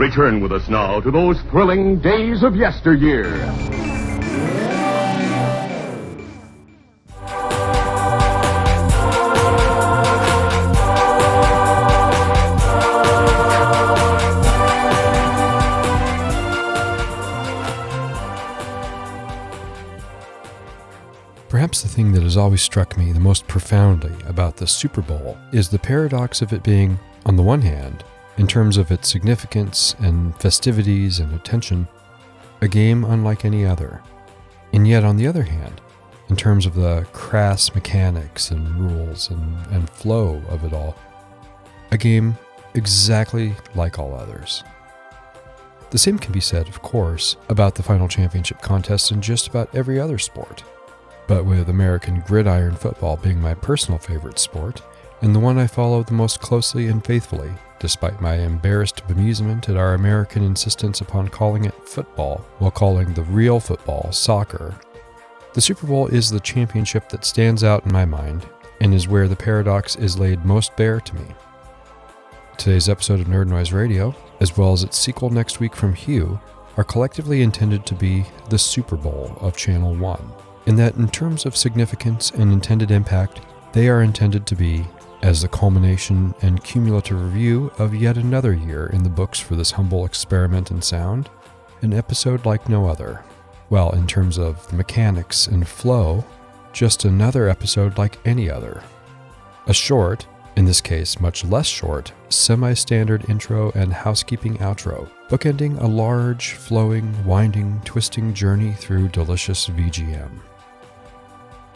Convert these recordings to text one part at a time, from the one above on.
Return with us now to those thrilling days of yesteryear. Perhaps the thing that has always struck me the most profoundly about the Super Bowl is the paradox of it being, on the one hand, in terms of its significance and festivities and attention, a game unlike any other. And yet, on the other hand, in terms of the crass mechanics and rules and, and flow of it all, a game exactly like all others. The same can be said, of course, about the final championship contest in just about every other sport. But with American gridiron football being my personal favorite sport, and the one I follow the most closely and faithfully, despite my embarrassed bemusement at our American insistence upon calling it football while calling the real football soccer. The Super Bowl is the championship that stands out in my mind and is where the paradox is laid most bare to me. Today's episode of Nerd Noise Radio, as well as its sequel next week from Hugh, are collectively intended to be the Super Bowl of Channel 1, in that, in terms of significance and intended impact, they are intended to be as the culmination and cumulative review of yet another year in the books for this humble experiment in sound, an episode like no other. Well, in terms of the mechanics and flow, just another episode like any other. A short, in this case much less short, semi standard intro and housekeeping outro, bookending a large, flowing, winding, twisting journey through delicious VGM.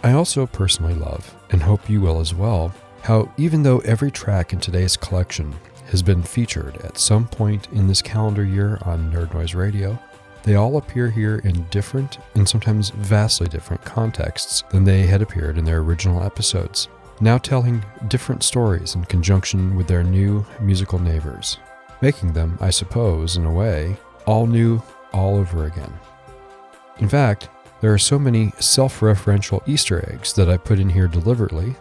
I also personally love, and hope you will as well, how even though every track in today's collection has been featured at some point in this calendar year on Nerd Noise Radio, they all appear here in different and sometimes vastly different contexts than they had appeared in their original episodes, now telling different stories in conjunction with their new musical neighbors, making them, I suppose, in a way, all new all over again. In fact, there are so many self referential Easter eggs that I put in here deliberately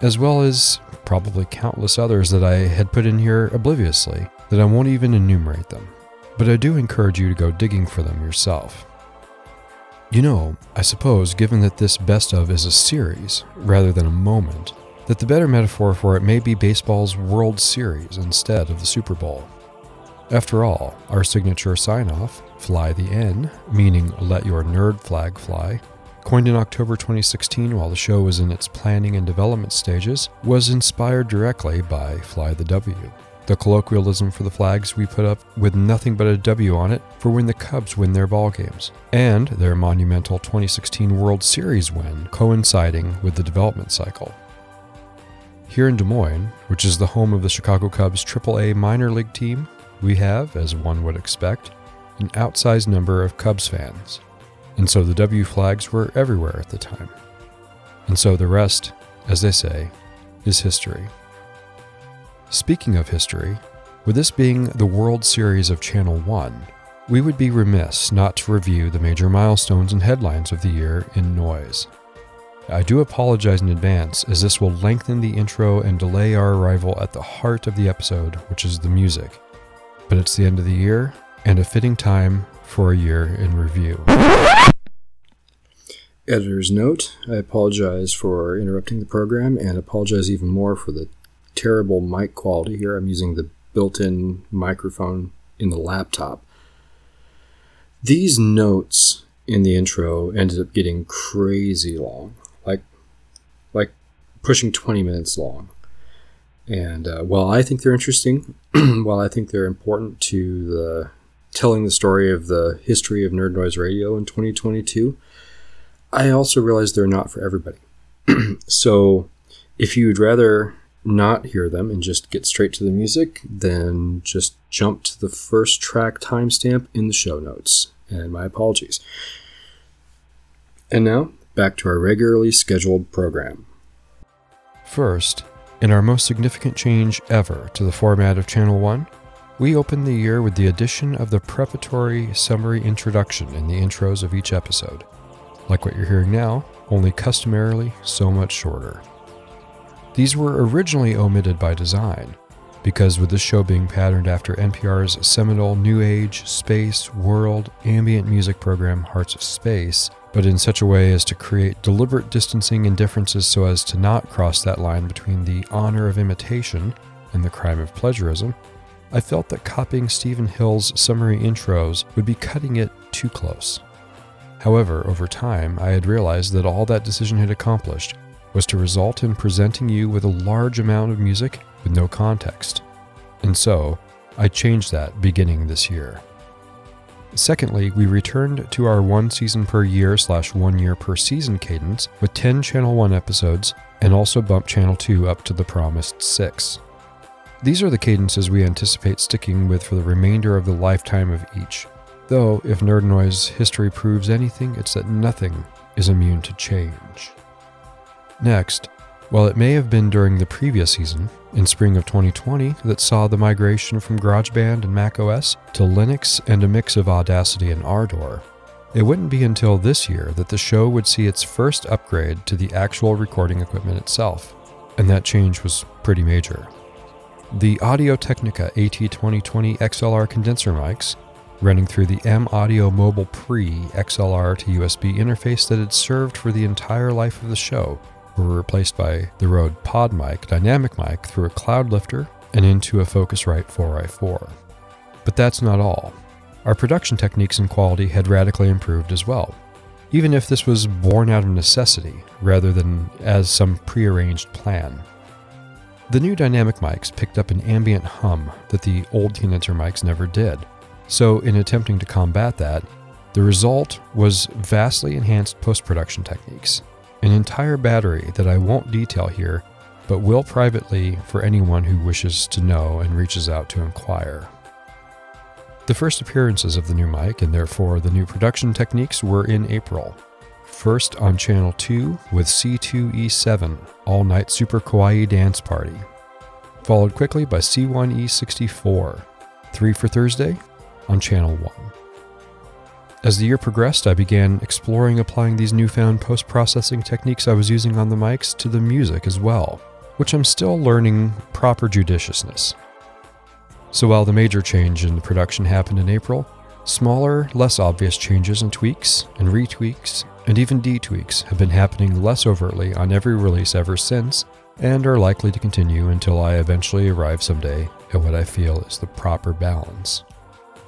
as well as probably countless others that I had put in here obliviously, that I won't even enumerate them. But I do encourage you to go digging for them yourself. You know, I suppose, given that this best of is a series rather than a moment, that the better metaphor for it may be baseball's World Series instead of the Super Bowl. After all, our signature sign off, Fly the N, meaning let your nerd flag fly, coined in October 2016 while the show was in its planning and development stages, was inspired directly by Fly the W, the colloquialism for the flags we put up with nothing but a W on it for when the Cubs win their ball games, and their monumental 2016 World Series win coinciding with the development cycle. Here in Des Moines, which is the home of the Chicago Cubs AAA minor league team, we have, as one would expect, an outsized number of Cubs fans and so the W flags were everywhere at the time. And so the rest, as they say, is history. Speaking of history, with this being the World Series of Channel 1, we would be remiss not to review the major milestones and headlines of the year in noise. I do apologize in advance, as this will lengthen the intro and delay our arrival at the heart of the episode, which is the music. But it's the end of the year, and a fitting time for a year in review. Editor's note I apologize for interrupting the program and apologize even more for the terrible mic quality here. I'm using the built in microphone in the laptop. These notes in the intro ended up getting crazy long, like, like pushing 20 minutes long. And uh, while I think they're interesting, while I think they're important to the telling the story of the history of Nerd Noise Radio in 2022, I also realize they're not for everybody. so if you'd rather not hear them and just get straight to the music, then just jump to the first track timestamp in the show notes. And my apologies. And now, back to our regularly scheduled program. First, in our most significant change ever to the format of Channel 1, we open the year with the addition of the preparatory summary introduction in the intros of each episode. Like what you're hearing now, only customarily so much shorter. These were originally omitted by design, because with this show being patterned after NPR's seminal New Age, Space, World, ambient music program Hearts of Space, but in such a way as to create deliberate distancing and differences so as to not cross that line between the honor of imitation and the crime of plagiarism, I felt that copying Stephen Hill's summary intros would be cutting it too close. However, over time, I had realized that all that decision had accomplished was to result in presenting you with a large amount of music with no context. And so, I changed that beginning this year. Secondly, we returned to our one season per year slash one year per season cadence with 10 Channel 1 episodes and also bumped Channel 2 up to the promised 6. These are the cadences we anticipate sticking with for the remainder of the lifetime of each. Though, if Nerd Noise history proves anything, it's that nothing is immune to change. Next, while it may have been during the previous season, in spring of 2020, that saw the migration from GarageBand and macOS to Linux and a mix of Audacity and Ardour, it wouldn't be until this year that the show would see its first upgrade to the actual recording equipment itself, and that change was pretty major. The Audio Technica AT2020 XLR condenser mics, running through the M Audio Mobile Pre XLR to USB interface that had served for the entire life of the show, were replaced by the Rode PodMic dynamic mic through a Cloudlifter and into a Focusrite 4i4. But that's not all. Our production techniques and quality had radically improved as well, even if this was born out of necessity rather than as some prearranged plan. The new dynamic mics picked up an ambient hum that the old condenser mics never did. So, in attempting to combat that, the result was vastly enhanced post production techniques an entire battery that I won't detail here, but will privately for anyone who wishes to know and reaches out to inquire. The first appearances of the new mic, and therefore the new production techniques, were in April. First on Channel 2 with C2E7 All Night Super Kawaii Dance Party, followed quickly by C1E64 3 for Thursday on Channel 1. As the year progressed, I began exploring applying these newfound post processing techniques I was using on the mics to the music as well, which I'm still learning proper judiciousness. So while the major change in the production happened in April, smaller, less obvious changes and tweaks, and retweaks, and even detweaks have been happening less overtly on every release ever since, and are likely to continue until I eventually arrive someday at what I feel is the proper balance.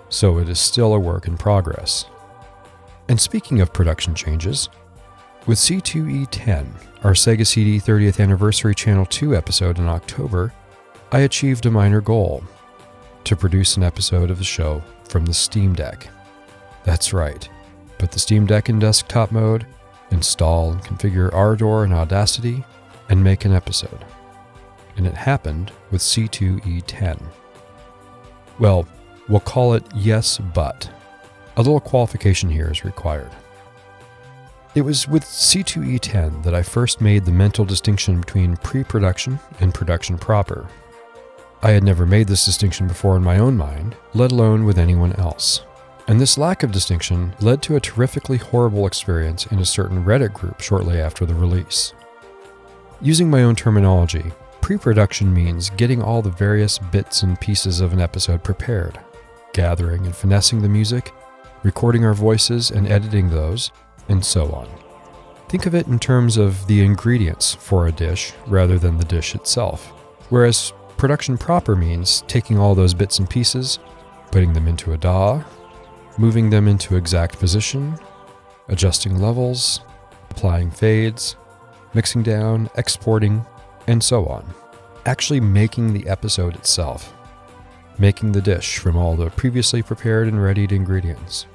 So it is still a work in progress, and speaking of production changes, with C2E10, our Sega CD 30th Anniversary Channel 2 episode in October, I achieved a minor goal to produce an episode of the show from the Steam Deck. That's right, put the Steam Deck in desktop mode, install and configure Ardour and Audacity, and make an episode. And it happened with C2E10. Well, we'll call it Yes But a little qualification here is required. It was with C2E10 that I first made the mental distinction between pre production and production proper. I had never made this distinction before in my own mind, let alone with anyone else. And this lack of distinction led to a terrifically horrible experience in a certain Reddit group shortly after the release. Using my own terminology, pre production means getting all the various bits and pieces of an episode prepared, gathering and finessing the music, recording our voices and editing those, and so on. Think of it in terms of the ingredients for a dish rather than the dish itself. Whereas production proper means taking all those bits and pieces, putting them into a DAW, moving them into exact position, adjusting levels, applying fades, mixing down, exporting, and so on. Actually making the episode itself making the dish from all the previously prepared and readied ingredients.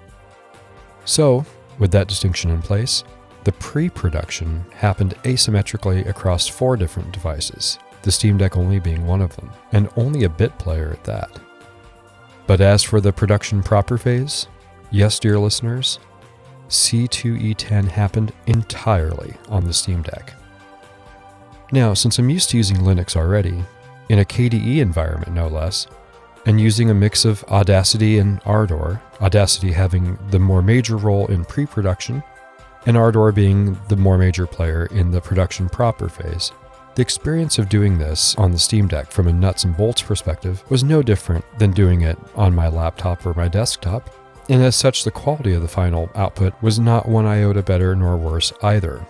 So, with that distinction in place, the pre production happened asymmetrically across four different devices, the Steam Deck only being one of them, and only a bit player at that. But as for the production proper phase, yes, dear listeners, C2E10 happened entirely on the Steam Deck. Now, since I'm used to using Linux already, in a KDE environment no less, and using a mix of Audacity and Ardour, Audacity having the more major role in pre production, and Ardour being the more major player in the production proper phase. The experience of doing this on the Steam Deck from a nuts and bolts perspective was no different than doing it on my laptop or my desktop, and as such, the quality of the final output was not one iota better nor worse either.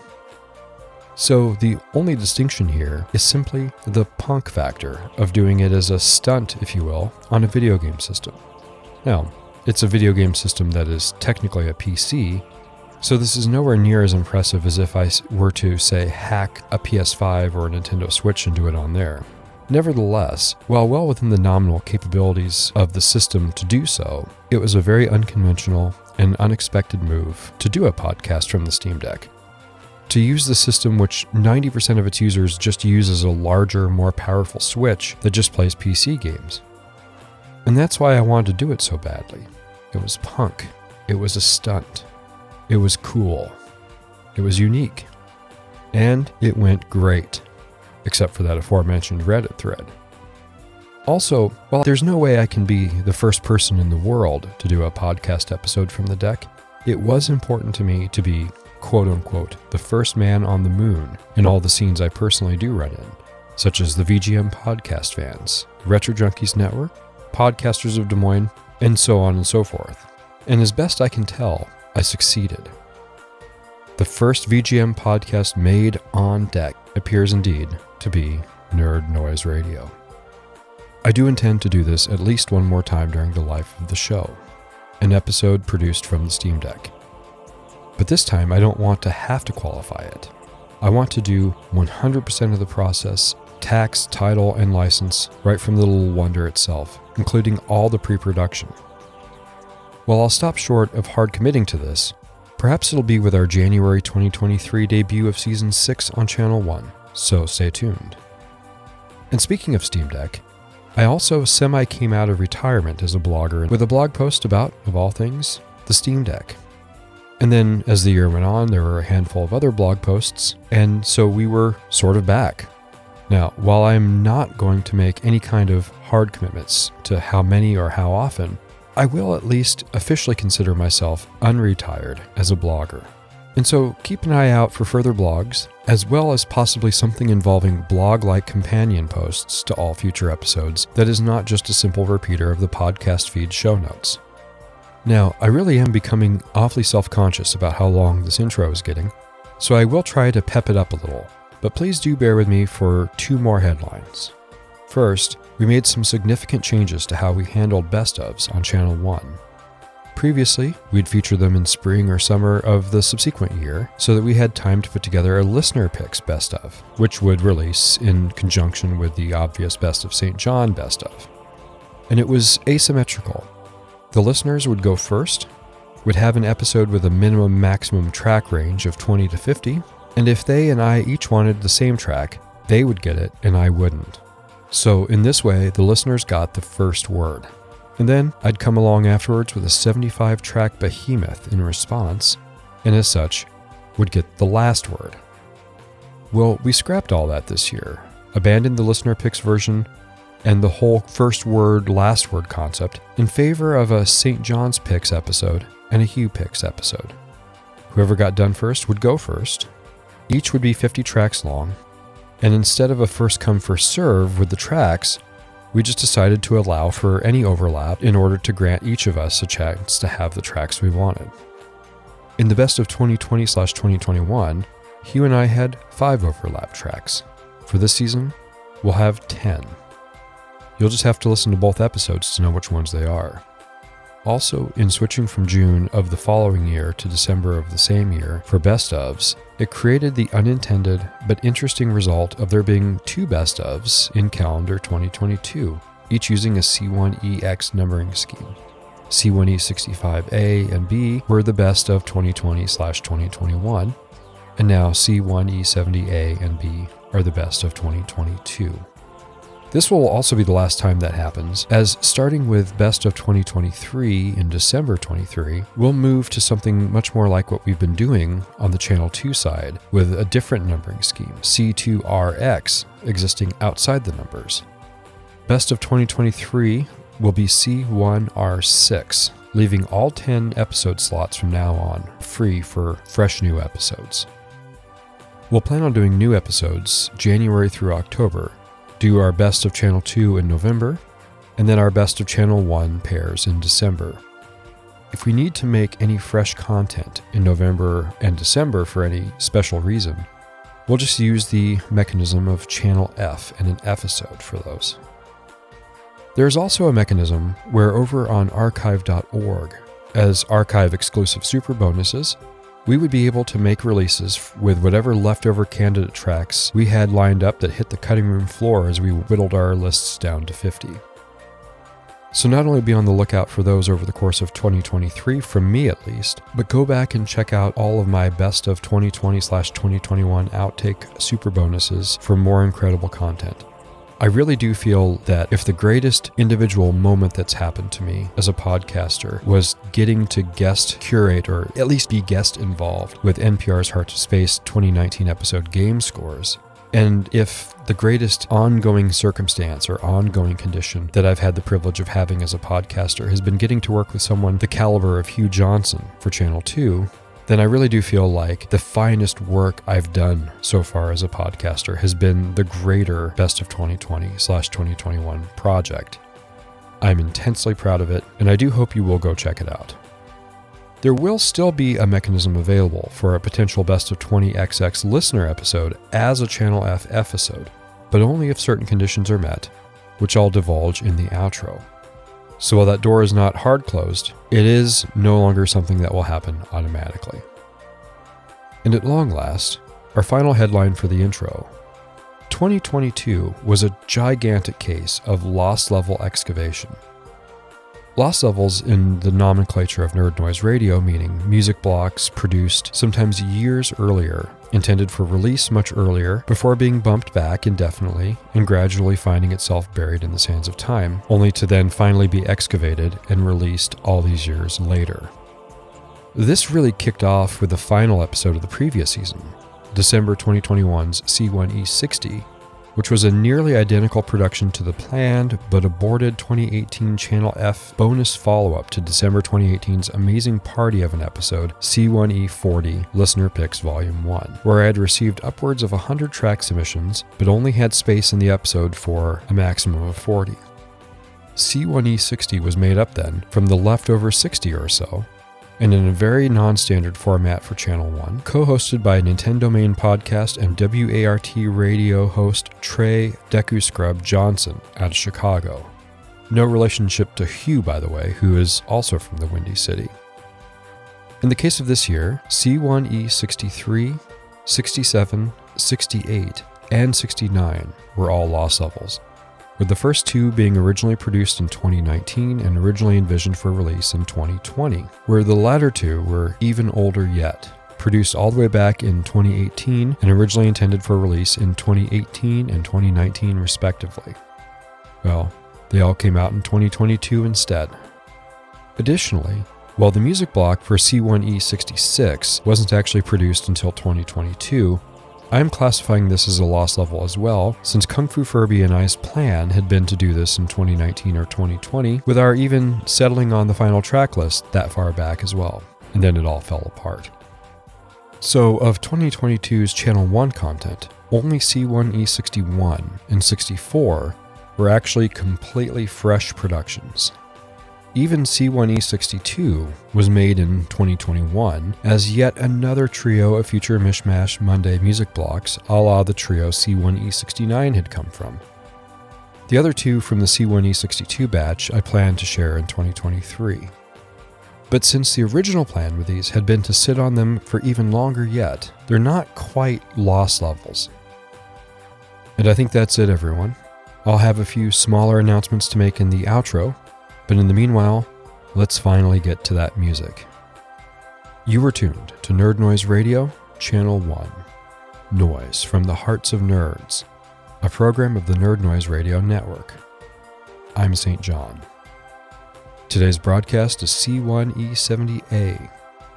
So, the only distinction here is simply the punk factor of doing it as a stunt, if you will, on a video game system. Now, it's a video game system that is technically a PC, so this is nowhere near as impressive as if I were to, say, hack a PS5 or a Nintendo Switch and do it on there. Nevertheless, while well within the nominal capabilities of the system to do so, it was a very unconventional and unexpected move to do a podcast from the Steam Deck. To use the system which 90% of its users just use as a larger, more powerful Switch that just plays PC games. And that's why I wanted to do it so badly. It was punk. It was a stunt. It was cool. It was unique. And it went great, except for that aforementioned Reddit thread. Also, while there's no way I can be the first person in the world to do a podcast episode from the deck, it was important to me to be, quote unquote, the first man on the moon in all the scenes I personally do run in, such as the VGM podcast fans, Retro Junkies Network, Podcasters of Des Moines, and so on and so forth. And as best I can tell, I succeeded. The first VGM podcast made on deck appears indeed to be Nerd Noise Radio. I do intend to do this at least one more time during the life of the show, an episode produced from the Steam Deck. But this time I don't want to have to qualify it. I want to do 100% of the process, tax, title, and license right from the Little Wonder itself, including all the pre production. While I'll stop short of hard committing to this, perhaps it'll be with our January 2023 debut of Season 6 on Channel 1, so stay tuned. And speaking of Steam Deck, I also semi came out of retirement as a blogger with a blog post about, of all things, the Steam Deck. And then as the year went on, there were a handful of other blog posts, and so we were sort of back. Now, while I'm not going to make any kind of hard commitments to how many or how often, I will at least officially consider myself unretired as a blogger. And so keep an eye out for further blogs, as well as possibly something involving blog like companion posts to all future episodes that is not just a simple repeater of the podcast feed show notes. Now, I really am becoming awfully self conscious about how long this intro is getting, so I will try to pep it up a little, but please do bear with me for two more headlines. First, we made some significant changes to how we handled best ofs on Channel 1. Previously, we'd feature them in spring or summer of the subsequent year so that we had time to put together a listener picks best of, which would release in conjunction with the obvious best of St. John best of. And it was asymmetrical. The listeners would go first, would have an episode with a minimum maximum track range of 20 to 50, and if they and I each wanted the same track, they would get it and I wouldn't. So, in this way, the listeners got the first word. And then I'd come along afterwards with a 75 track behemoth in response, and as such, would get the last word. Well, we scrapped all that this year, abandoned the listener picks version and the whole first word, last word concept in favor of a St. John's Picks episode and a Hugh Picks episode. Whoever got done first would go first. Each would be 50 tracks long, and instead of a first come, first serve with the tracks, we just decided to allow for any overlap in order to grant each of us a chance to have the tracks we wanted. In the best of 2020 2021, Hugh and I had five overlap tracks. For this season, we'll have 10. You'll just have to listen to both episodes to know which ones they are. Also, in switching from June of the following year to December of the same year for best ofs, it created the unintended but interesting result of there being two best ofs in calendar 2022, each using a C1EX numbering scheme. C1E65A and B were the best of 2020 2021, and now C1E70A and B are the best of 2022. This will also be the last time that happens, as starting with Best of 2023 in December 23, we'll move to something much more like what we've been doing on the Channel 2 side, with a different numbering scheme, C2RX, existing outside the numbers. Best of 2023 will be C1R6, leaving all 10 episode slots from now on free for fresh new episodes. We'll plan on doing new episodes January through October, do our best of Channel 2 in November, and then our best of Channel 1 pairs in December. If we need to make any fresh content in November and December for any special reason, we'll just use the mechanism of Channel F and an episode for those. There's also a mechanism where over on archive.org, as archive exclusive super bonuses, we would be able to make releases with whatever leftover candidate tracks we had lined up that hit the cutting room floor as we whittled our lists down to 50. So, not only be on the lookout for those over the course of 2023, from me at least, but go back and check out all of my best of 2020 2021 outtake super bonuses for more incredible content. I really do feel that if the greatest individual moment that's happened to me as a podcaster was getting to guest curate or at least be guest involved with NPR's Hearts of Space 2019 episode Game Scores, and if the greatest ongoing circumstance or ongoing condition that I've had the privilege of having as a podcaster has been getting to work with someone the caliber of Hugh Johnson for Channel 2, then I really do feel like the finest work I've done so far as a podcaster has been the greater Best of 2020 slash 2021 project. I'm intensely proud of it, and I do hope you will go check it out. There will still be a mechanism available for a potential Best of 20XX listener episode as a Channel F episode, but only if certain conditions are met, which I'll divulge in the outro. So while that door is not hard closed, it is no longer something that will happen automatically. And at long last, our final headline for the intro 2022 was a gigantic case of lost level excavation. Lost levels in the nomenclature of Nerd Noise Radio, meaning music blocks produced sometimes years earlier, intended for release much earlier, before being bumped back indefinitely and gradually finding itself buried in the sands of time, only to then finally be excavated and released all these years later. This really kicked off with the final episode of the previous season, December 2021's C1E60, which was a nearly identical production to the planned but aborted 2018 Channel F bonus follow up to December 2018's amazing party of an episode, C1E40 Listener Picks Volume 1, where I had received upwards of 100 track submissions but only had space in the episode for a maximum of 40. C1E60 was made up then from the leftover 60 or so, and in a very non standard format for Channel 1, co hosted by Nintendo Main Podcast and WART radio host Trey Deku Scrub Johnson out of Chicago. No relationship to Hugh, by the way, who is also from the Windy City. In the case of this year, C1E 63, 67, 68, and 69 were all lost levels, with the first two being originally produced in 2019 and originally envisioned for release in 2020, where the latter two were even older yet, produced all the way back in 2018 and originally intended for release in 2018 and 2019, respectively. Well, they all came out in 2022 instead. Additionally, while the music block for C1E66 wasn't actually produced until 2022, I am classifying this as a lost level as well, since Kung Fu Furby and I's plan had been to do this in 2019 or 2020, with our even settling on the final track list that far back as well, and then it all fell apart. So, of 2022's Channel 1 content, only C1E61 and 64 were actually completely fresh productions. Even C1E62 was made in 2021 as yet another trio of future Mishmash Monday music blocks a la the trio C1E69 had come from. The other two from the C1E62 batch I plan to share in 2023. But since the original plan with these had been to sit on them for even longer yet, they're not quite lost levels. And I think that's it, everyone. I'll have a few smaller announcements to make in the outro, but in the meanwhile, let's finally get to that music. You were tuned to Nerd Noise Radio, Channel 1. Noise from the Hearts of Nerds, a program of the Nerd Noise Radio Network. I'm St. John. Today's broadcast is C1E70A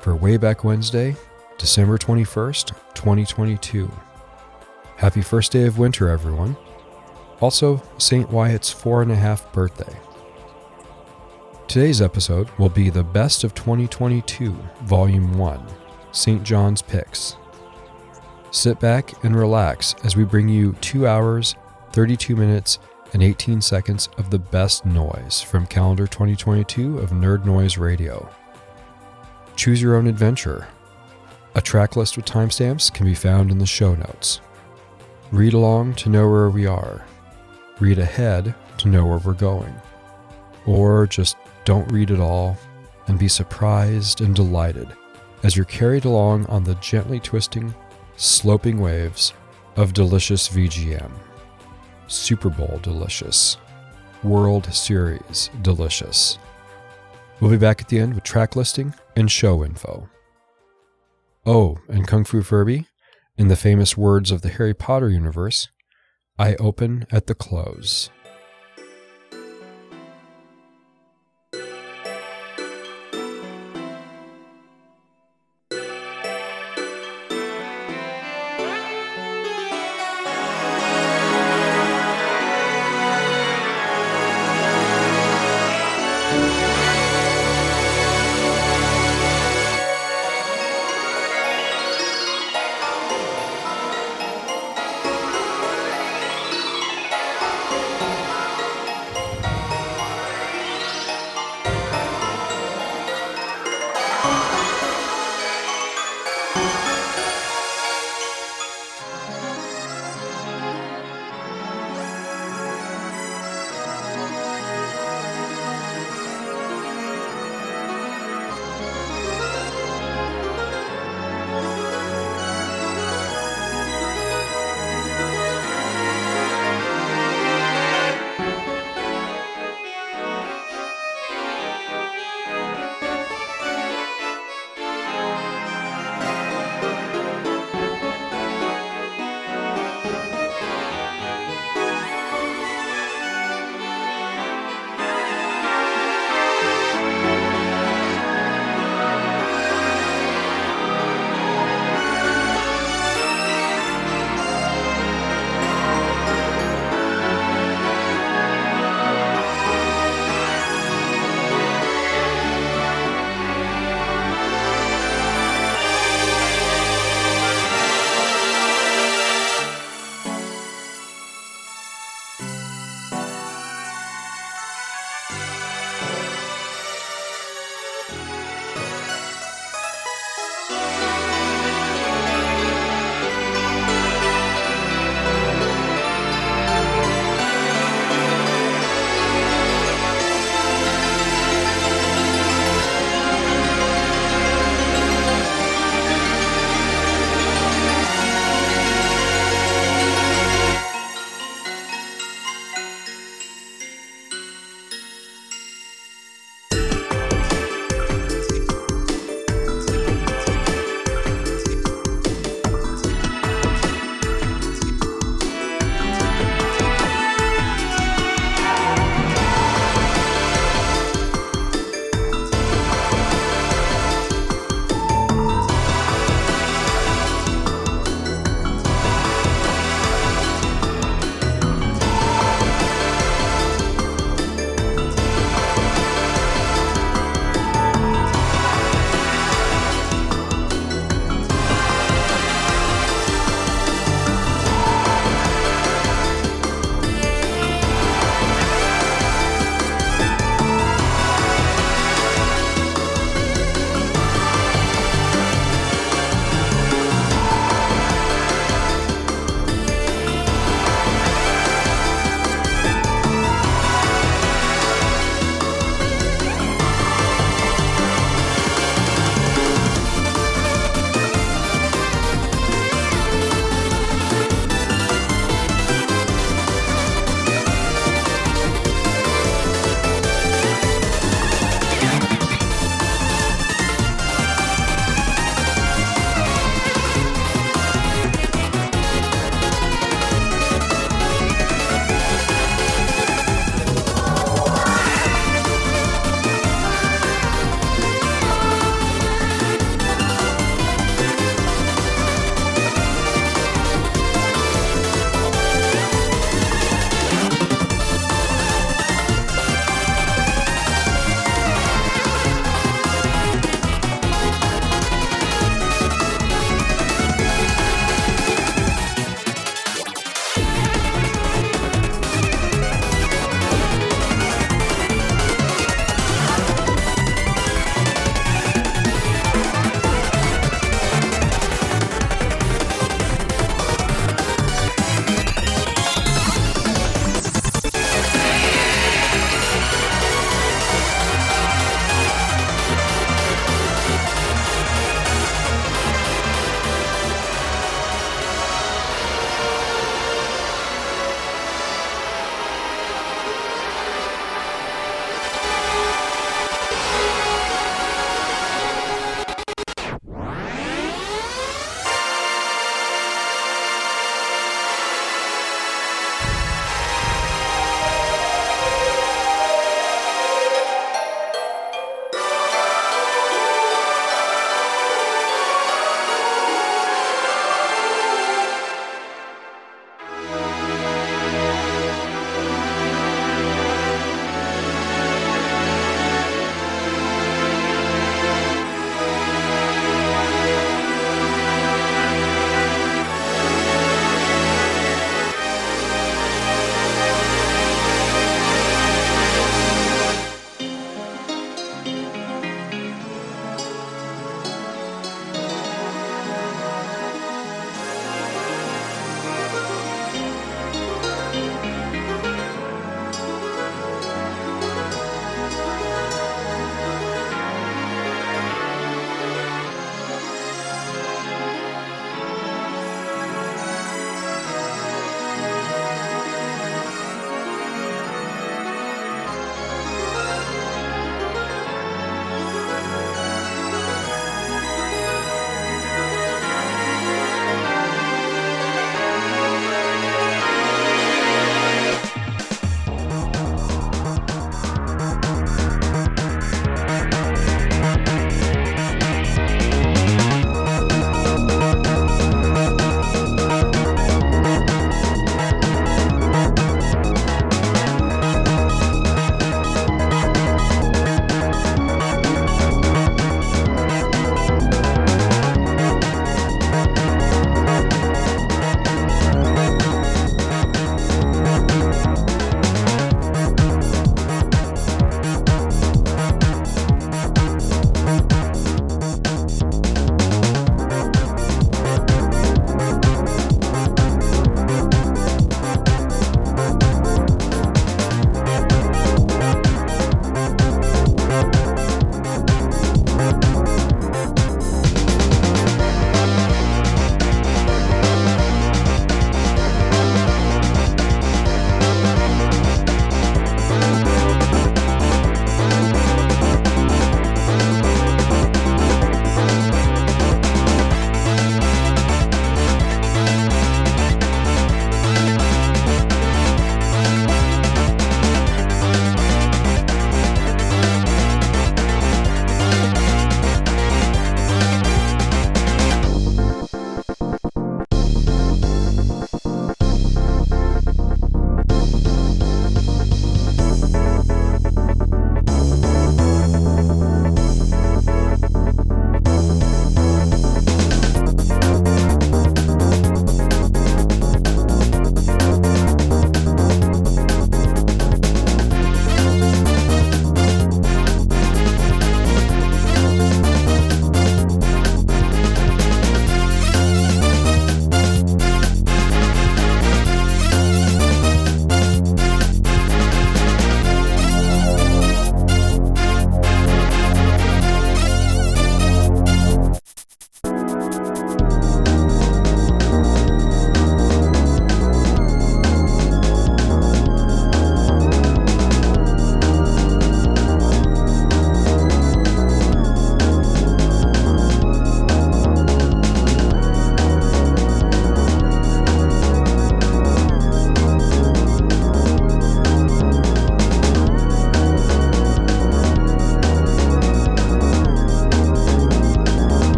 for Wayback Wednesday, December 21st, 2022. Happy first day of winter, everyone. Also, St. Wyatt's four and a half birthday. Today's episode will be the Best of 2022, Volume 1, St. John's Picks. Sit back and relax as we bring you 2 hours, 32 minutes, and 18 seconds of the best noise from calendar 2022 of Nerd Noise Radio. Choose your own adventure. A track list with timestamps can be found in the show notes. Read along to know where we are. Read ahead to know where we're going. Or just don't read at all and be surprised and delighted as you're carried along on the gently twisting, sloping waves of delicious VGM. Super Bowl delicious. World Series delicious. We'll be back at the end with track listing and show info. Oh, and Kung Fu Furby, in the famous words of the Harry Potter universe, I open at the close.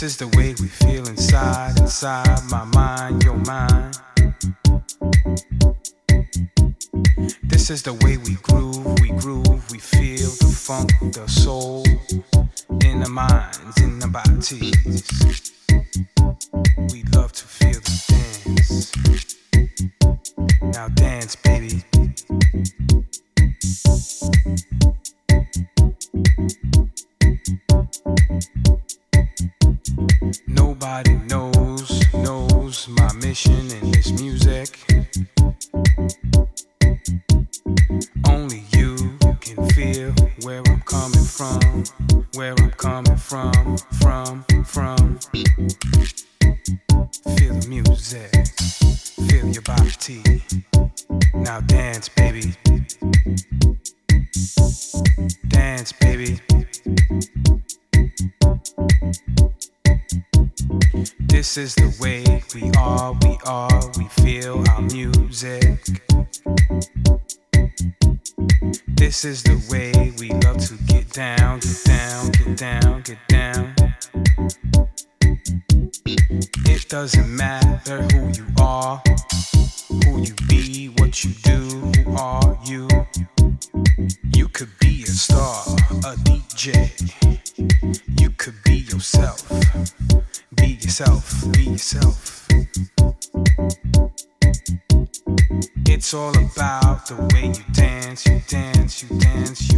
This is the way we feel inside, inside my mind, your mind. This is the way we groove, we groove, we feel the funk, the soul in the minds, in the bodies. We love to feel the dance. Now dance, baby. Nobody knows, This is the way we love to get down, get down, get down, get down. It doesn't matter who you are, who you be, what you do, who are you. You could be a star, a DJ. You could be yourself. Be yourself, be yourself. It's all about the way you dance, you dance, dance, you groove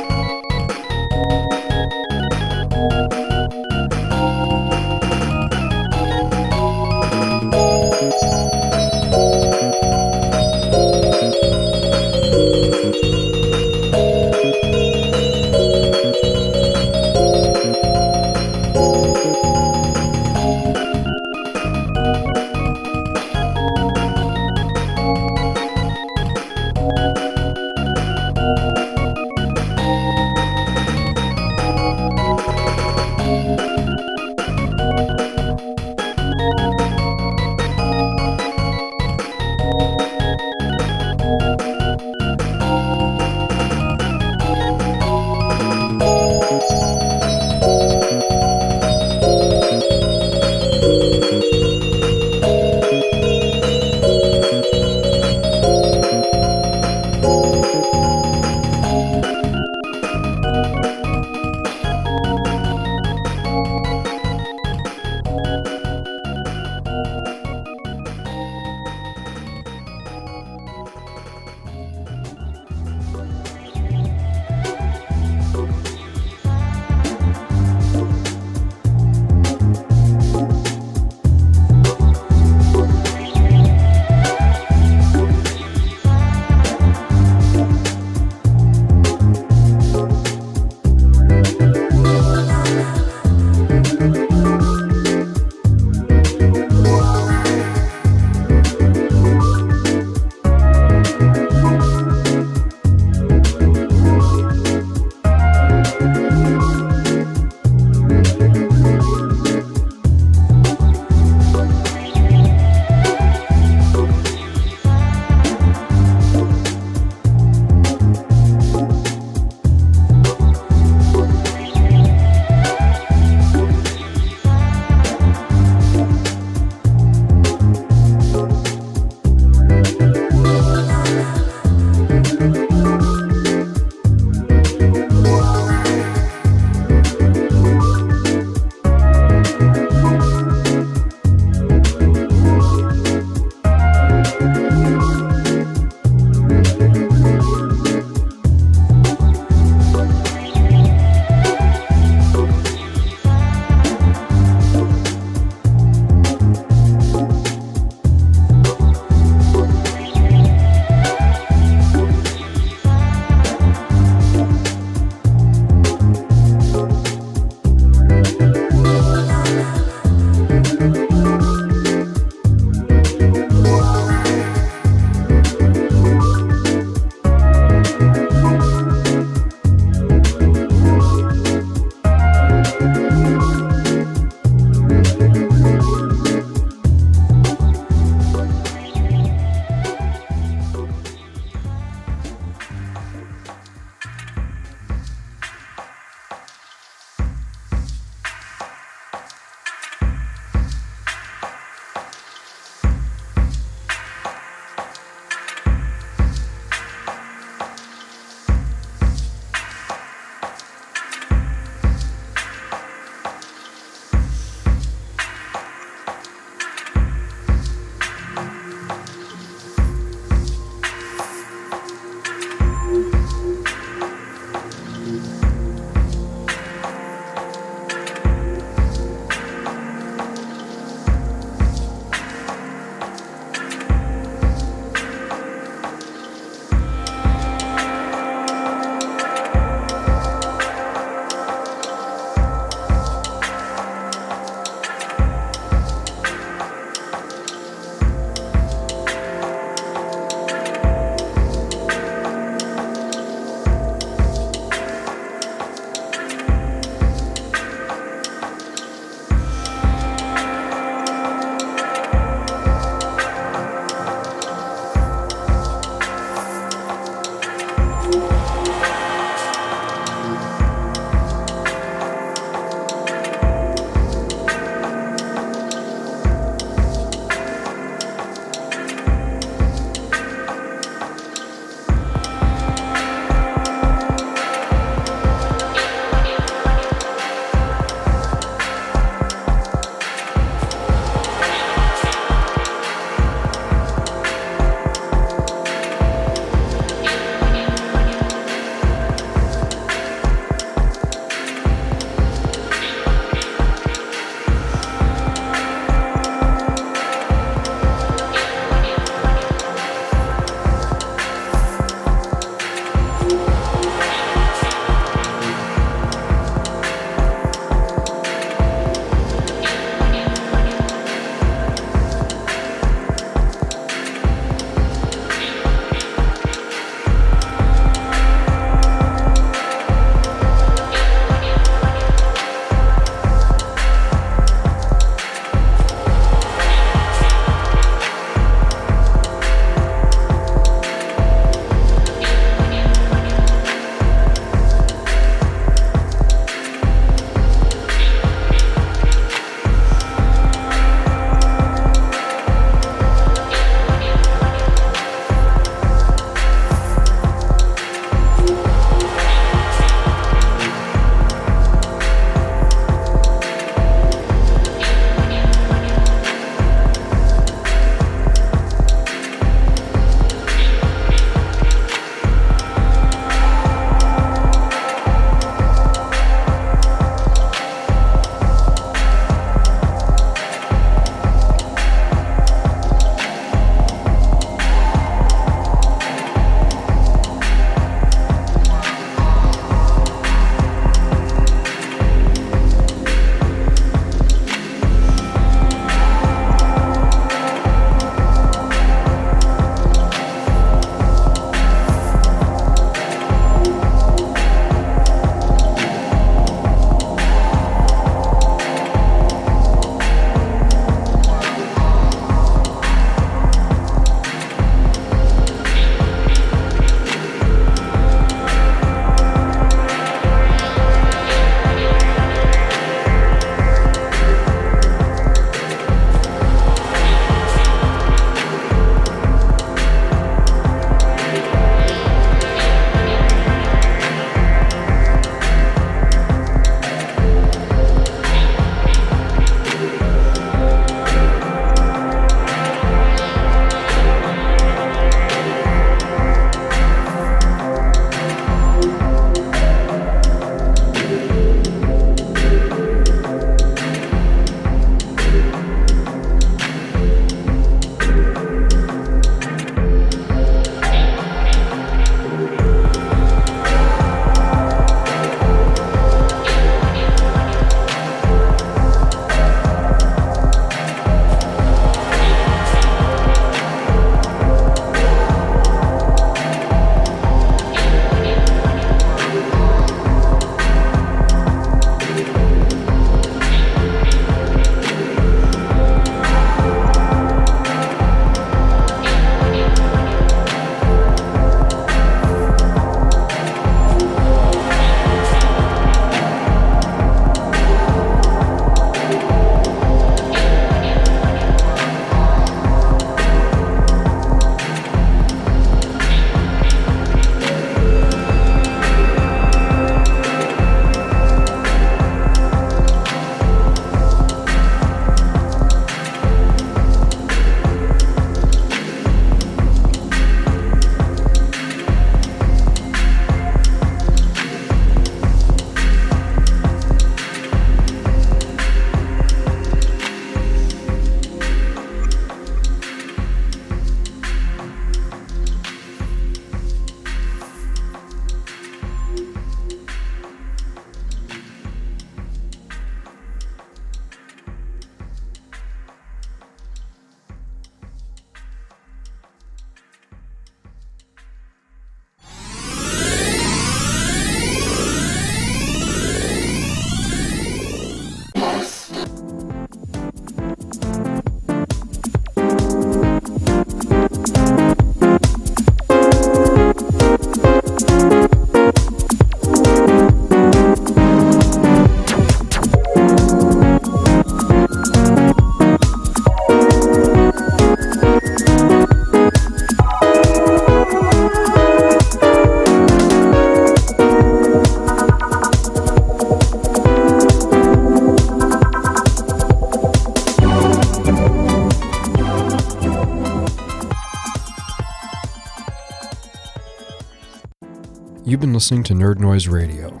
You've been listening to Nerd Noise Radio.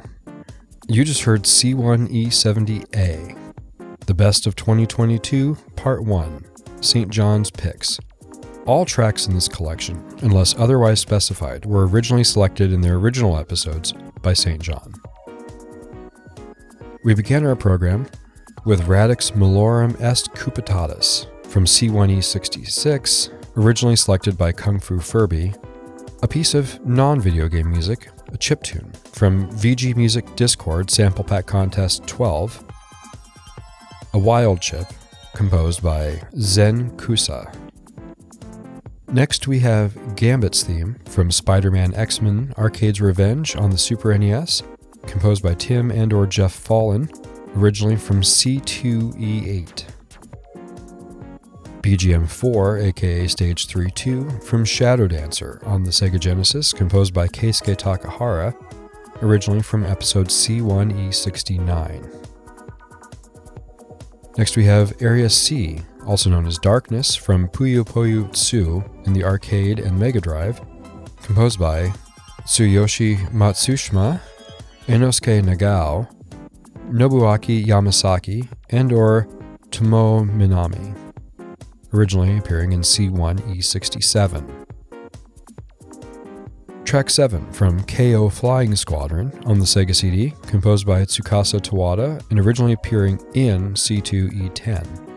You just heard C1E70A, the best of 2022, Part 1, St. John's Picks. All tracks in this collection, unless otherwise specified, were originally selected in their original episodes by St. John. We began our program with Radix Malorum Est Cupitatis from C1E66, originally selected by Kung Fu Furby, a piece of non video game music, a chip tune from VG Music Discord Sample Pack Contest 12, a wild chip composed by Zen Kusa. Next, we have Gambit's theme from Spider Man X Men Arcade's Revenge on the Super NES, composed by Tim and or Geoff Follin, originally from C2E8. BGM 4, aka Stage 3 2, from Shadow Dancer on the Sega Genesis, composed by Keisuke Takahara, originally from episode C1E69. Next we have Area C, also known as Darkness, from Puyo Puyo Tsu in the arcade and Mega Drive, composed by Tsuyoshi Matsushima, Inosuke Nagao, Nobuaki Yamasaki, and or Tomo Minami, originally appearing in C1E67. Track 7 from Keio Flying Squadron on the Sega CD, composed by Tsukasa Tawada and originally appearing in C2E10.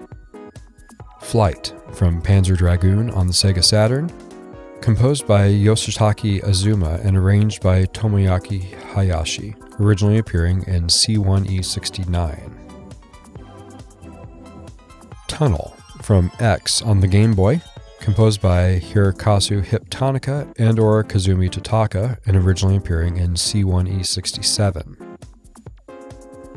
Flight from Panzer Dragoon on the Sega Saturn, composed by Yoshitaka Azuma and arranged by Tomoyaki Hayashi, originally appearing in C1E69. Tunnel from X on the Game Boy, composed by Hirokazu Hip Tanaka and or Kazumi Totaka and originally appearing in C1E67.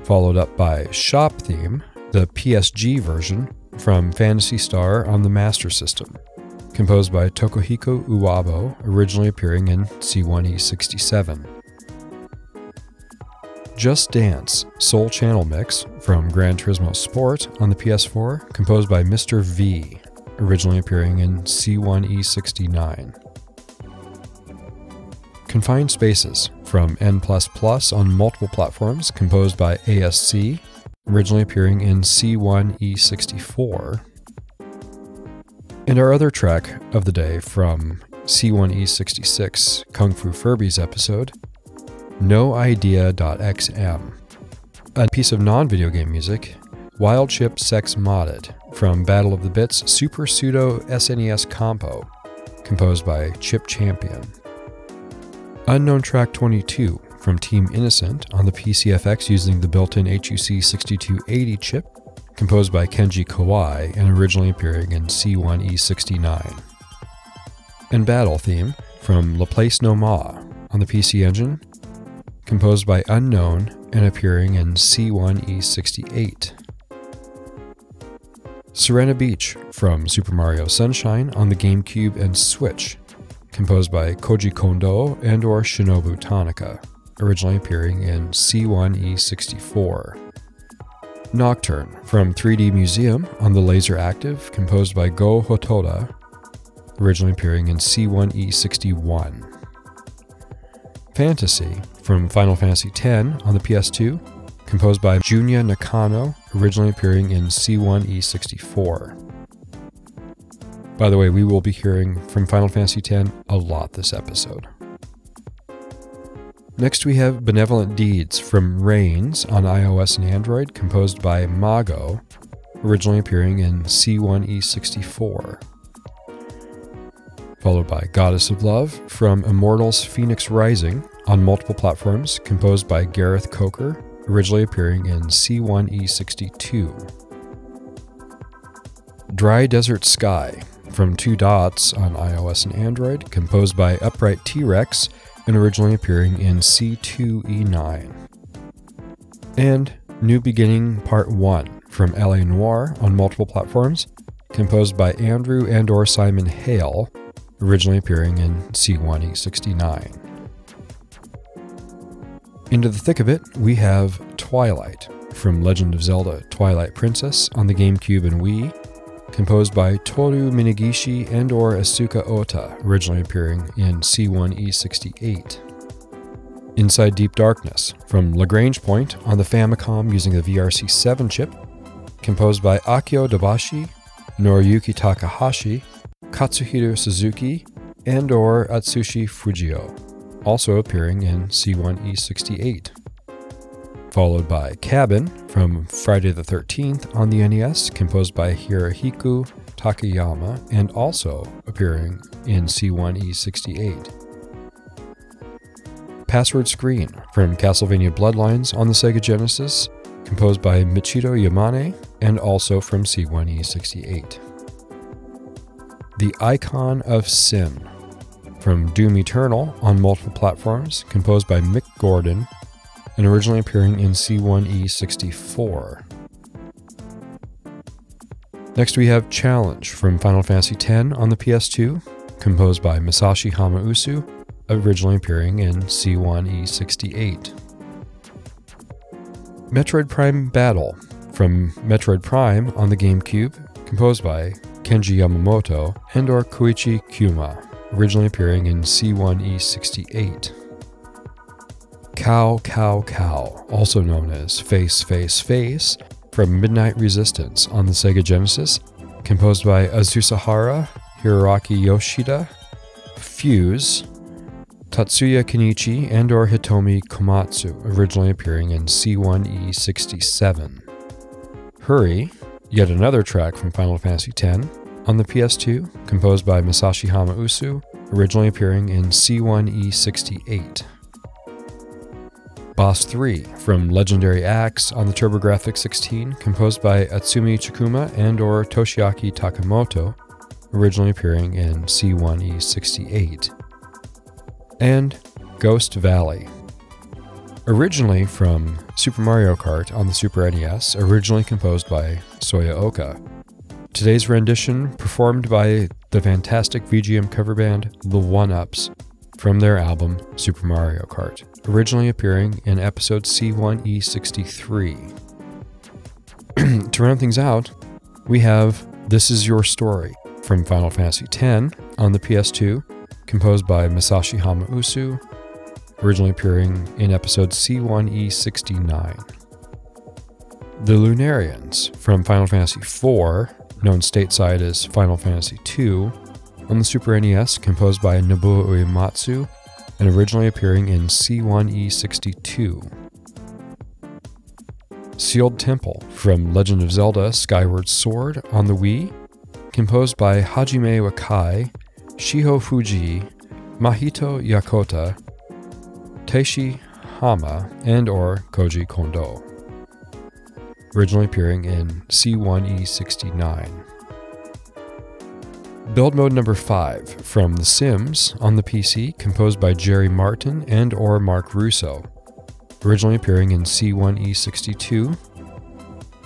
Followed up by Shop Theme, the PSG version from Phantasy Star on the Master System, composed by Tokuhiko Uwabo, originally appearing in C1E67. Just Dance Soul Channel Mix from Gran Turismo Sport on the PS4, composed by Mr. V, originally appearing in C1E69. Confined Spaces from N on multiple platforms, composed by ASC, originally appearing in C1E64. And our other track of the day from C1E66, Kung Fu Furby's episode, NoIdea.xm. A piece of non video game music, Wild Chip Sex Modded, from Battle of the Bits Super Pseudo SNES Compo, composed by Chip Champion. Unknown Track 22 from Team Innocent on the PCFX using the built in HUC 6280 chip, composed by Kenji Kawai and originally appearing in C1E69. And Battle Theme from Laplace no Ma on the PC Engine, composed by Unknown and appearing in C1E68. Sirena Beach from Super Mario Sunshine on the GameCube and Switch, composed by Koji Kondo and or Shinobu Tanaka, originally appearing in C1E64. Nocturne from 3D Museum on the LaserActive, composed by Go Hotoda, originally appearing in C1E61. Fantasy from Final Fantasy X on the PS2, composed by Junya Nakano, originally appearing in C1E64. By the way, we will be hearing from Final Fantasy X a lot this episode. Next, we have Benevolent Deeds from Reigns on iOS and Android, composed by Mago, originally appearing in C1E64. Followed by Goddess of Love from Immortals Fenyx Rising on multiple platforms, composed by Gareth Coker, originally appearing in C1E62. Dry Desert Sky from Two Dots on iOS and Android, composed by Upright T Rex and originally appearing in C2E9. And New Beginning Part 1 from LA Noire on multiple platforms, composed by Andrew and or Simon Hale, originally appearing in C1E69. Into the thick of it, we have Twilight from Legend of Zelda Twilight Princess on the GameCube and Wii, composed by Toru Minegishi and or Asuka Ota, originally appearing in C1E68. Inside Deep Darkness from Lagrange Point on the Famicom using the VRC7 chip, composed by Akio Dobashi, Noriyuki Takahashi, Katsuhiro Suzuki, and or Atsushi Fujio, also appearing in C1E68. Followed by Cabin from Friday the 13th on the NES, composed by Hirohiko Takayama, and also appearing in C1E68. Password Screen from Castlevania Bloodlines on the Sega Genesis, composed by Michiru Yamane, and also from C1E68. The Icon of Sin from Doom Eternal on multiple platforms, composed by Mick Gordon, and originally appearing in C1E64. Next, we have Challenge from Final Fantasy X on the PS2, composed by Masashi Hamauzu, originally appearing in C1E68. Metroid Prime Battle from Metroid Prime on the GameCube, composed by Kenji Yamamoto and or Koichi Kyuma, originally appearing in C1E68. Cow Cow Cow, also known as Face Face Face, from Midnight Resistance on the Sega Genesis, composed by Azusa Hara, Hiroaki Yoshida, Fuse, Tatsuya Kenichi and or Hitomi Komatsu, originally appearing in C1E67. Hurry, yet another track from Final Fantasy X, on the PS2, composed by Masashi Hamauzu, originally appearing in C1E68. Boss 3 from Legendary Axe on the TurboGrafx 16, composed by Atsumi Chikuma and or Toshiaki Takamoto, originally appearing in C1E68 and Ghost Valley. Originally from Super Mario Kart on the Super NES, originally composed by Soyo Oka. Today's rendition performed by the fantastic VGM cover band The One Ups from their album Super Mario Kart, originally appearing in episode C1E63. to round things out, we have This Is Your Story from Final Fantasy X on the PS2, composed by Masashi Hamauzu, originally appearing in episode C1E69. The Lunarians from Final Fantasy IV, known stateside as Final Fantasy II, on the Super NES, composed by Nobuo Uematsu, and originally appearing in C1E62. Sealed Temple from Legend of Zelda Skyward Sword on the Wii, composed by Hajime Wakai Shiho Fujii, Mahito Yokota, Teishi Hama, and or Koji Kondo. Originally appearing in C1E69. Build mode number 5 from The Sims on the PC, composed by Jerry Martin and or Mark Russo. Originally appearing in C1E62,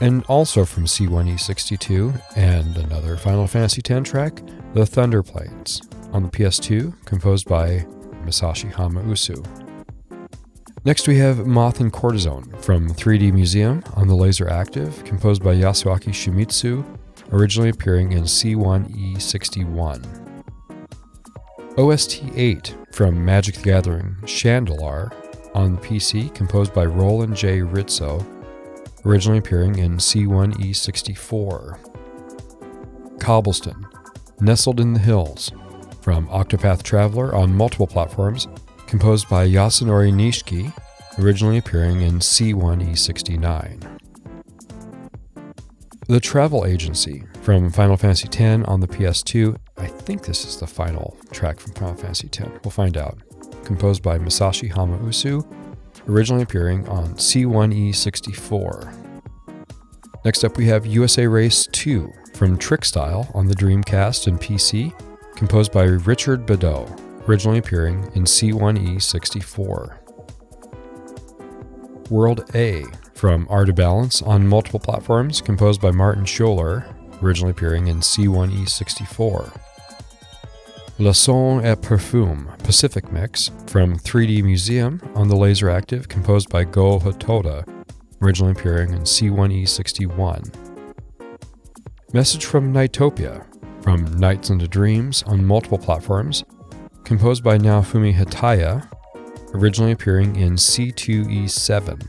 and also from C1E62 and another Final Fantasy X track, The Thunder Plains, on the PS2, composed by Masashi Hamauzu. Next, we have Moth and Cortisone from 3D Museum on the LaserActive, composed by Yasuaki Shimizu, originally appearing in C1E61. OST 8 from Magic the Gathering Shandalar on the PC, composed by Roland J. Rizzo, originally appearing in C1E64. Cobblestone, Nestled in the Hills, from Octopath Traveler on multiple platforms, composed by Yasunori Nishiki, originally appearing in C1E69. The Travel Agency from Final Fantasy X on the PS2. I think this is the final track from Final Fantasy X. We'll find out. Composed by Masashi Hamauzu, originally appearing on C1E64. Next up, we have USA Race 2 from Trickstyle on the Dreamcast and PC, composed by Richard Beddow, originally appearing in C1E64. World A from Art of Balance on multiple platforms, composed by Martin Scholer, originally appearing in C1E64. Le Son et Parfum Pacific Mix from 3D Museum on the LaserActive, composed by Go Hotoda, originally appearing in C1E61. Message from Nightopia from Nights into Dreams on multiple platforms, composed by Naofumi Hataya, originally appearing in C2E7.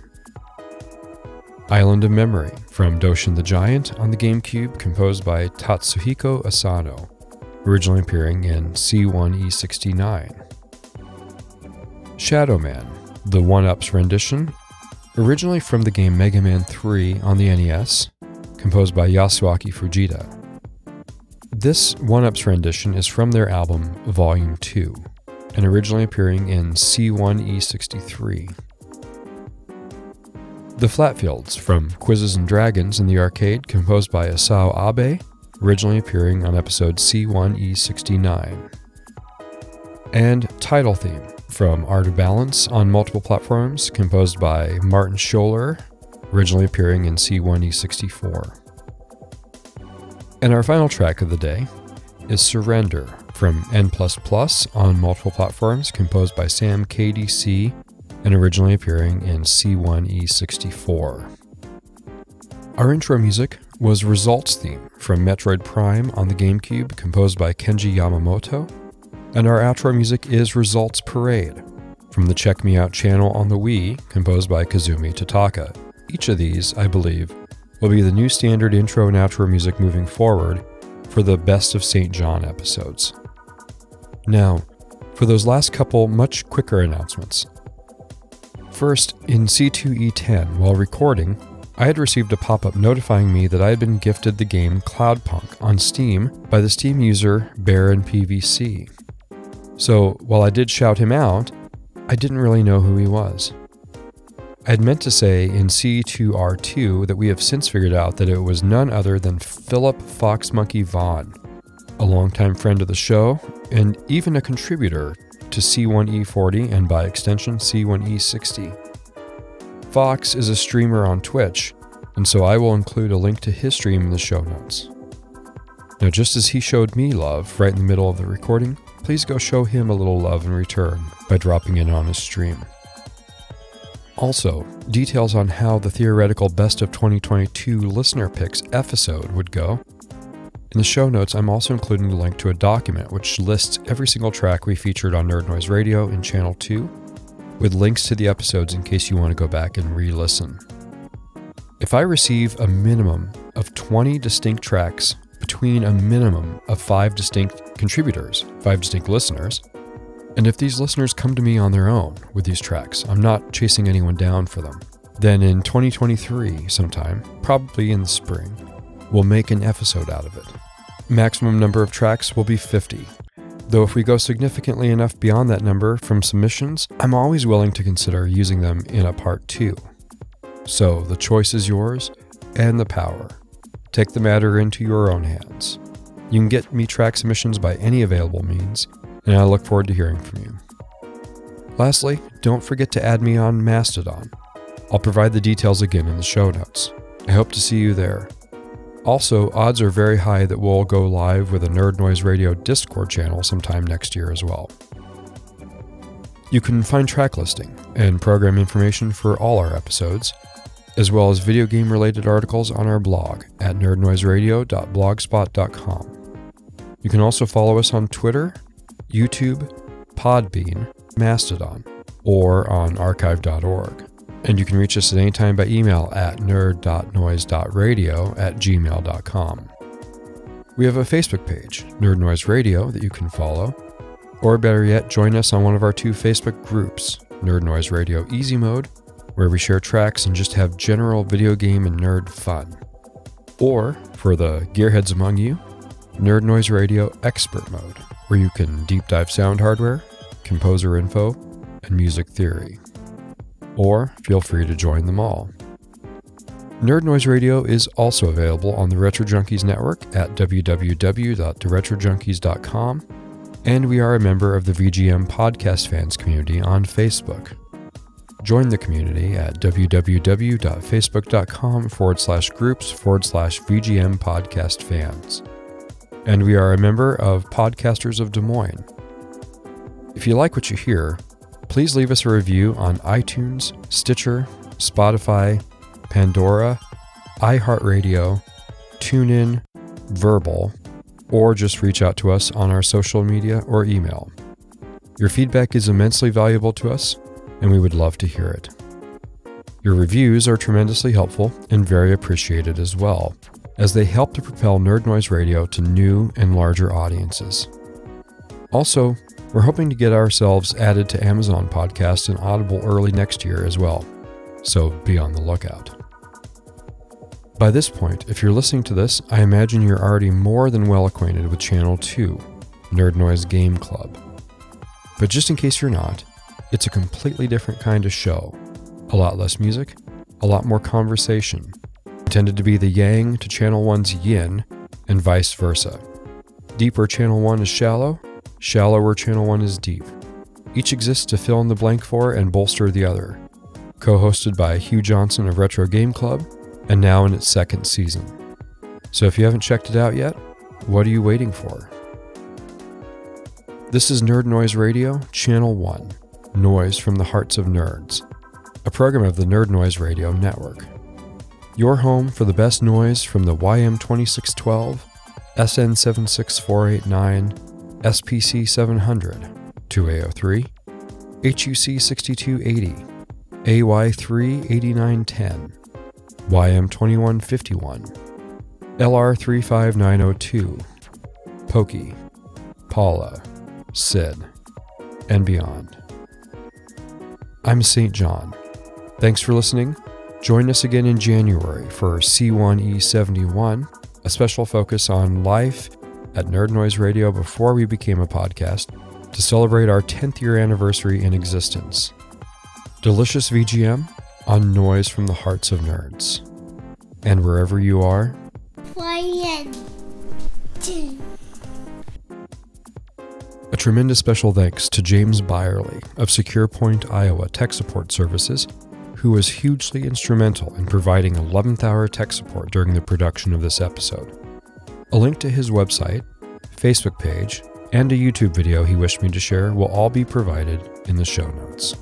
Island of Memory from Doshin the Giant on the GameCube, composed by Tatsuhiko Asano, originally appearing in C1E69. Shadow Man, the One Ups rendition, originally from the game Mega Man 3 on the NES, composed by Yasuaki Fujita. This One Ups rendition is from their album Volume 2 and originally appearing in C1E63. The Flatfields from Quizzes and Dragons in the arcade, composed by Asao Abe, originally appearing on episode C1E69. And Title Theme from Art of Balance on multiple platforms, composed by Martin Scholer, originally appearing in C1E64. And our final track of the day is Surrender from N on multiple platforms, composed by Sam KDC and originally appearing in C1E64. Our intro music was Results theme from Metroid Prime on the GameCube, composed by Kenji Yamamoto, and our outro music is Results Parade from the Check Mii Out channel on the Wii, composed by Kazumi Totaka. Each of these, I believe, will be the new standard intro and outro music moving forward for the Best of St. John episodes. Now, for those last couple much quicker announcements. First, in C2E10, while recording, I had received a pop up notifying me that I had been gifted the game Cloudpunk on Steam by the Steam user Baron PVC. So, while I did shout him out, I didn't really know who he was. I had meant to say in C2R2 that we have since figured out that it was none other than Philip Foxmonkey Vaughn, a longtime friend of the show, and even a contributor to C1E40 and by extension C1E60. Fox is a streamer on Twitch, and so I will include a link to his stream in the show notes. Now, just as he showed me love right in the middle of the recording, please go show him a little love in return by dropping in on his stream. Also, details on how the theoretical Best of 2022 listener picks episode would go in the show notes, I'm also including a link to a document which lists every single track we featured on Nerd Noise Radio in Channel 2, with links to the episodes in case you want to go back and re listen. If I receive a minimum of 20 distinct tracks between a minimum of five distinct contributors, five distinct listeners, and if these listeners come to me on their own with these tracks, I'm not chasing anyone down for them, then in 2023, sometime, probably in the spring, we'll make an episode out of it. Maximum number of tracks will be 50. Though if we go significantly enough beyond that number from submissions, I'm always willing to consider using them in a part 2. So the choice is yours and the power. Take the matter into your own hands. You can get me track submissions by any available means, and I look forward to hearing from you. Lastly, don't forget to add me on Mastodon. I'll provide the details again in the show notes. I hope to see you there. Also, odds are very high that we'll go live with a Nerd Noise Radio Discord channel sometime next year as well. You can find track listing and program information for all our episodes, as well as video game related articles on our blog at nerdnoiseradio.blogspot.com. You can also follow us on Twitter, YouTube, Podbean, Mastodon, or on archive.org. And you can reach us at any time by email at nerd.noise.radio at gmail.com. We have a Facebook page, Nerd Noise Radio, that you can follow. Or better yet, join us on one of our two Facebook groups, Nerd Noise Radio Easy Mode, where we share tracks and just have general video game and nerd fun. Or, for the gearheads among you, Nerd Noise Radio Expert Mode, where you can deep dive sound hardware, composer info, and music theory or feel free to join them all. Nerd Noise Radio is also available on the Retro Junkies network at www.theretrojunkies.com, and we are a member of the VGM Podcast Fans community on Facebook. Join the community at www.facebook.com forward slash groups forward slash VGM Podcast Fans. And we are a member of Podcasters of Des Moines. If you like what you hear, please leave us a review on iTunes, Stitcher, Spotify, Pandora, iHeartRadio, TuneIn, Verbal, or just reach out to us on our social media or email. Your feedback is immensely valuable to us, and we would love to hear it. Your reviews are tremendously helpful and very appreciated as well, as they help to propel Nerd Noise Radio to new and larger audiences. Also, we're hoping to get ourselves added to Amazon Podcast and Audible early next year as well, so be on the lookout. By this point, if you're listening to this, I imagine you're already more than well acquainted with Channel 2, Nerd Noise Game Club. But just in case you're not, it's a completely different kind of show. A lot less music, a lot more conversation, intended to be the yang to Channel 1's yin, and vice versa. Deeper Channel 1 is shallow, shallower Channel 1 is deep. Each exists to fill in the blank for and bolster the other. Co hosted by Hugh Johnson of Retro Game Club, and now in its second season. So if you haven't checked it out yet, what are you waiting for? This is Nerd Noise Radio, Channel 1, Noise from the Hearts of Nerds, a program of the Nerd Noise Radio Network. Your home for the best noise from the YM2612, SN76489, SPC 700, 2A03, HUC 6280, AY3 8910, YM2151, LR35902, Pokey, Paula, Sid, and beyond. I'm St. John. Thanks for listening. Join us again in January for C1E71, a special focus on life at Nerd Noise Radio before we became a podcast to celebrate our 10th year anniversary in existence. Delicious VGM on Noise from the Hearts of Nerds. And wherever you are. A tremendous special thanks to James Byerly of Secure Point, Iowa Tech Support Services, who was hugely instrumental in providing 11th hour tech support during the production of this episode. A link to his website, Facebook page, and a YouTube video he wished me to share will all be provided in the show notes.